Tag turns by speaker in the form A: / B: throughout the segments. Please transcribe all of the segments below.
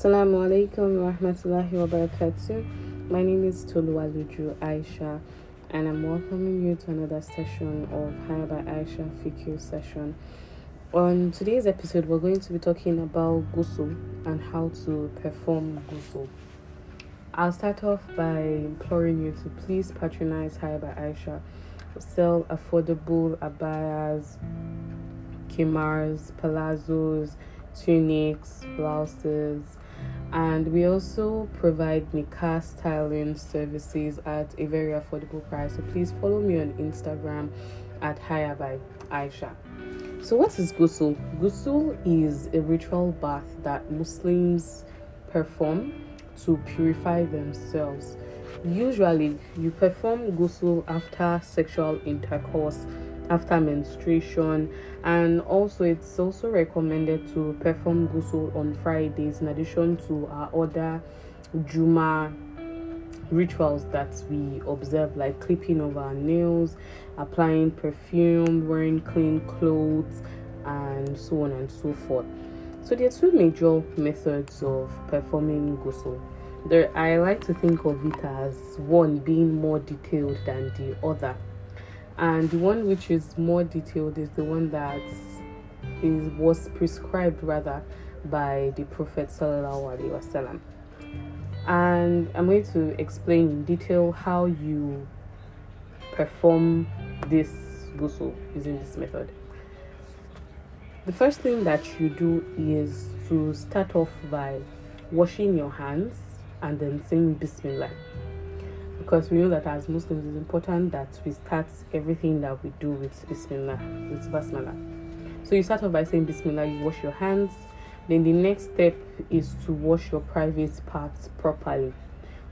A: Assalamu alaikum wa rahmatullahi wa barakatuh. My name is Toluwaluju Aisha, and I'm welcoming you to another session of Haya by Aisha fiqh session. On today's episode, we're going to be talking about ghusl and how to perform ghusl. I'll start off by imploring you to please patronize Haya by Aisha. Sell affordable abayas, khimars, palazzos, tunics, blouses, and we also provide nikah styling services at a very affordable price. So please follow me on Instagram at Haya by Aisha. So what is ghusl? Ghusl is a ritual bath that Muslims perform to purify themselves. Usually, you perform ghusl after sexual intercourse after menstruation. And also it's also recommended to perform ghusl on fridays in addition to our other juma rituals that we observe like clipping of our nails applying perfume wearing clean clothes and so on and so forth. So there are two major methods of performing ghusl. There i like to think of it as one being more detailed than the other and the one which is more detailed is the one that is was prescribed rather by the prophet sallallahu alaihi wasallam. And i'm going to explain in detail how you perform this ghusl using this method. The first thing that you do is to start off by washing your hands and then saying bismillah because we know that as Muslims it's important that we start everything that we do with Bismillah, with Basmala. So you start off by saying Bismillah, you wash your hands. Then the next step is to wash your private parts properly.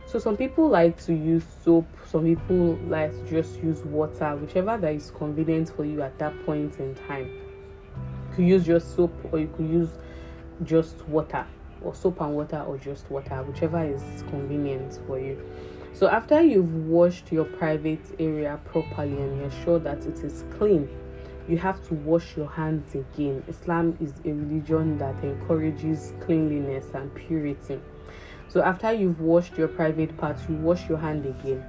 A: So some people like to use soap, some people like to just use water, whichever that is convenient for you at that point in time. You could use just soap or you could use just water or soap and water or just water, whichever is convenient for you. So after you've washed your private area properly and you're sure that it is clean, you have to wash your hands again. Islam is a religion that encourages cleanliness and purity. So after you've washed your private parts, you wash your hand again.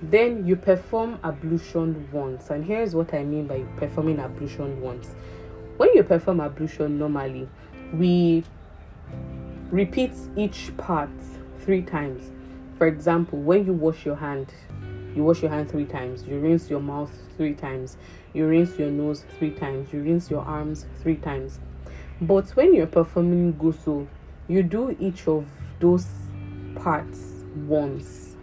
A: Then you perform ablution once. And here's what I mean by performing ablution once. When you perform ablution normally, we repeat each part three times for example, when you wash your hand, you wash your hand three times, you rinse your mouth three times, you rinse your nose three times, you rinse your arms three times. But when you're performing ghusl, you do each of those parts once.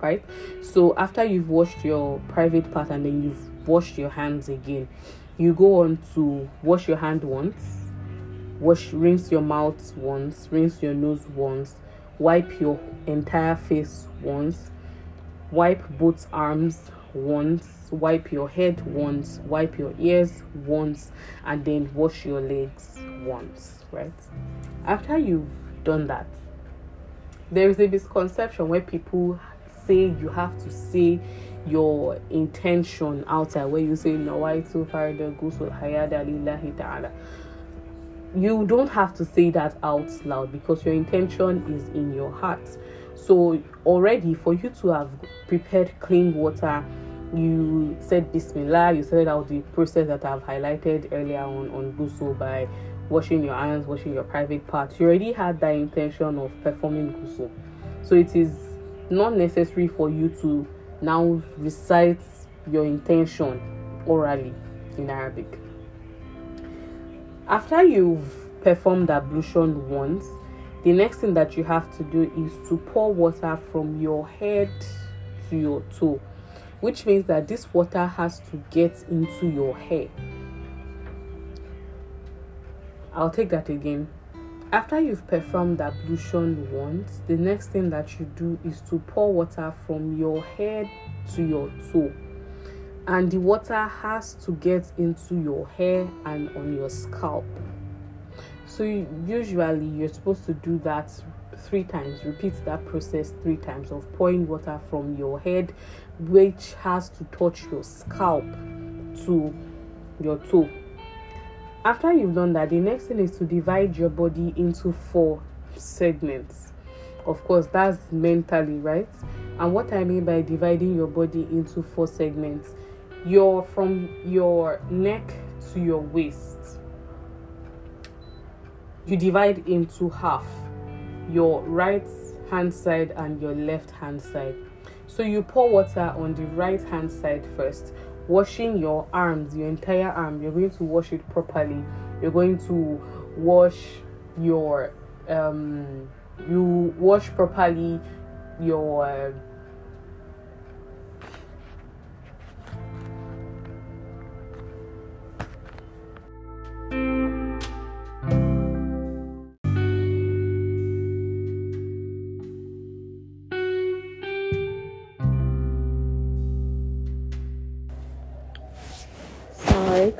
A: Right? So after you've washed your private part and then you've washed your hands again, you go on to wash your hand once, wash rinse your mouth once, rinse your nose once, wipe your entire face once, wipe both arms once, wipe your head once, wipe your ears once, and then wash your legs once, right? After you've done that, there is a misconception where people say you have to say your intention outside where you say nawaitu farida gusul hayada lillahi ta'ala you don't have to say that out loud because your intention is in your heart. So, already for you to have prepared clean water, you said Bismillah, you said out the process that I've highlighted earlier on on ghusl by washing your hands, washing your private parts. You already had that intention of performing ghusl. So, it is not necessary for you to now recite your intention orally in Arabic after you've performed ablution once the next thing that you have to do is to pour water from your head to your toe which means that this water has to get into your hair. I'll take that again. After you've performed ablution once the next thing that you do is to pour water from your head to your toe and the water has to get into your hair and on your scalp. So usually you're supposed to do that three times. Repeat that process three times of pouring water from your head, which has to touch your scalp to your toe. After you've done that, the next thing is to divide your body into four segments. Of course, that's mentally, right? And what I mean by dividing your body into four segments, you're from your neck to your waist. You divide into half your right hand side and your left hand side. So you pour water on the right hand side first, washing your arms, your entire arm. You're going to wash it properly. You're going to wash your um you wash properly your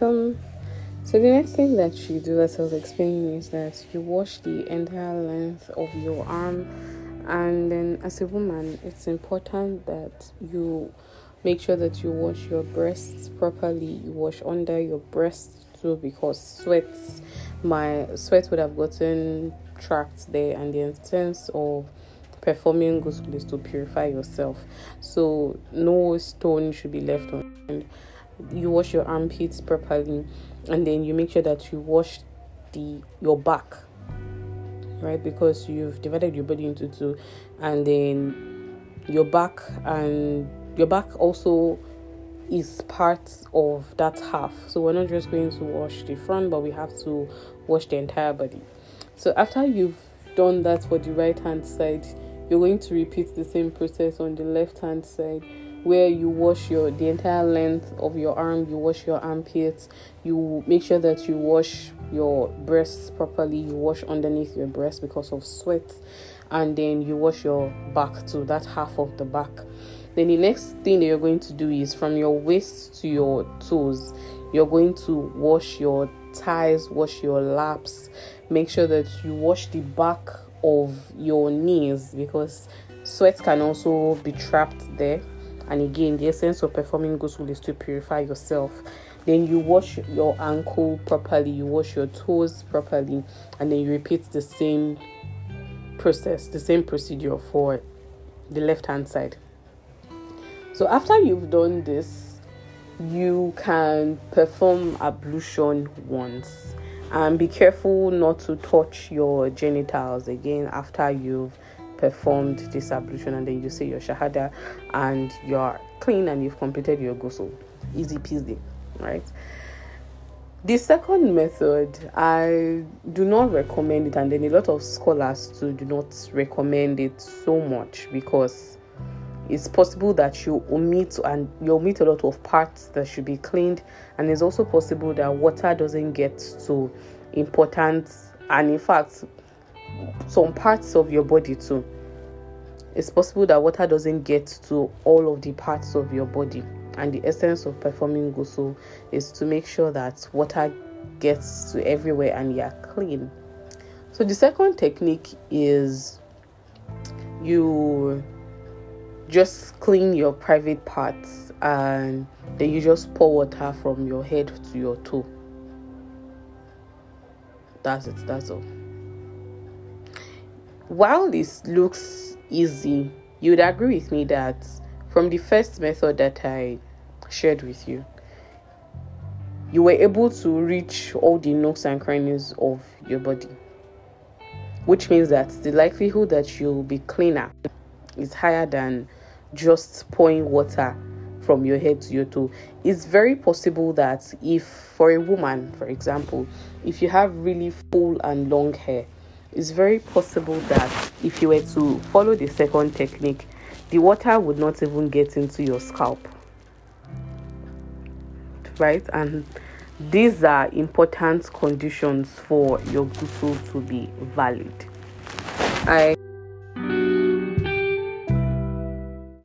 A: uh, So the next thing that you do, as I was explaining, is that you wash the entire length of your arm, and then as a woman, it's important that you make sure that you wash your breasts properly. You wash under your breasts too, because sweats, my sweat would have gotten trapped there, and the essence of performing ghusl is to purify yourself. So no stone should be left on. You wash your armpits properly and then you make sure that you wash the your back right? Because you've divided your body into two and then your back and your back also is part of that half. So we're not just going to wash the front but we have to wash the entire body. So after you've done that for the right hand side you're going to repeat the same process on the left hand side where you wash your the entire length of your arm you wash your armpits you make sure that you wash your breasts properly you wash underneath your breast because of sweat and then you wash your back to that half of the back. Then the next thing that you're going to do is from your waist to your toes you're going to wash your thighs wash your laps make sure that you wash the back of your knees because sweat can also be trapped there and again the essence of performing ghusl is to purify yourself. Then you wash your ankle properly you wash your toes properly and then you repeat the same process the same procedure for the left hand side. So after you've done this you can perform ablution once. And be careful not to touch your genitals again after you've performed this ablution and then you say your shahada and you're clean and you've completed your ghusl. Easy peasy right? The second method i do not recommend it and then a lot of scholars too do not recommend it so much because it's possible that you omit and you omit a lot of parts that should be cleaned and it's also possible that water doesn't get to important and in fact some parts of your body too. It's possible that water doesn't get to all of the parts of your body, and the essence of performing ghusl is to make sure that water gets to everywhere and you're clean. So, the second technique is you just clean your private parts and then you just pour water from your head to your toe. That's it, that's all while this looks easy, you would agree with me that from the first method that I shared with you, you were able to reach all the nooks and crannies of your body, which means that the likelihood that you'll be cleaner is higher than just pouring water from your head to your toe. It's very possible that if, for a woman, for example, if you have really full and long hair, it's very possible that if you were to follow the second technique, the water would not even get into your scalp. Right? And these are important conditions for your ghusl to be valid. I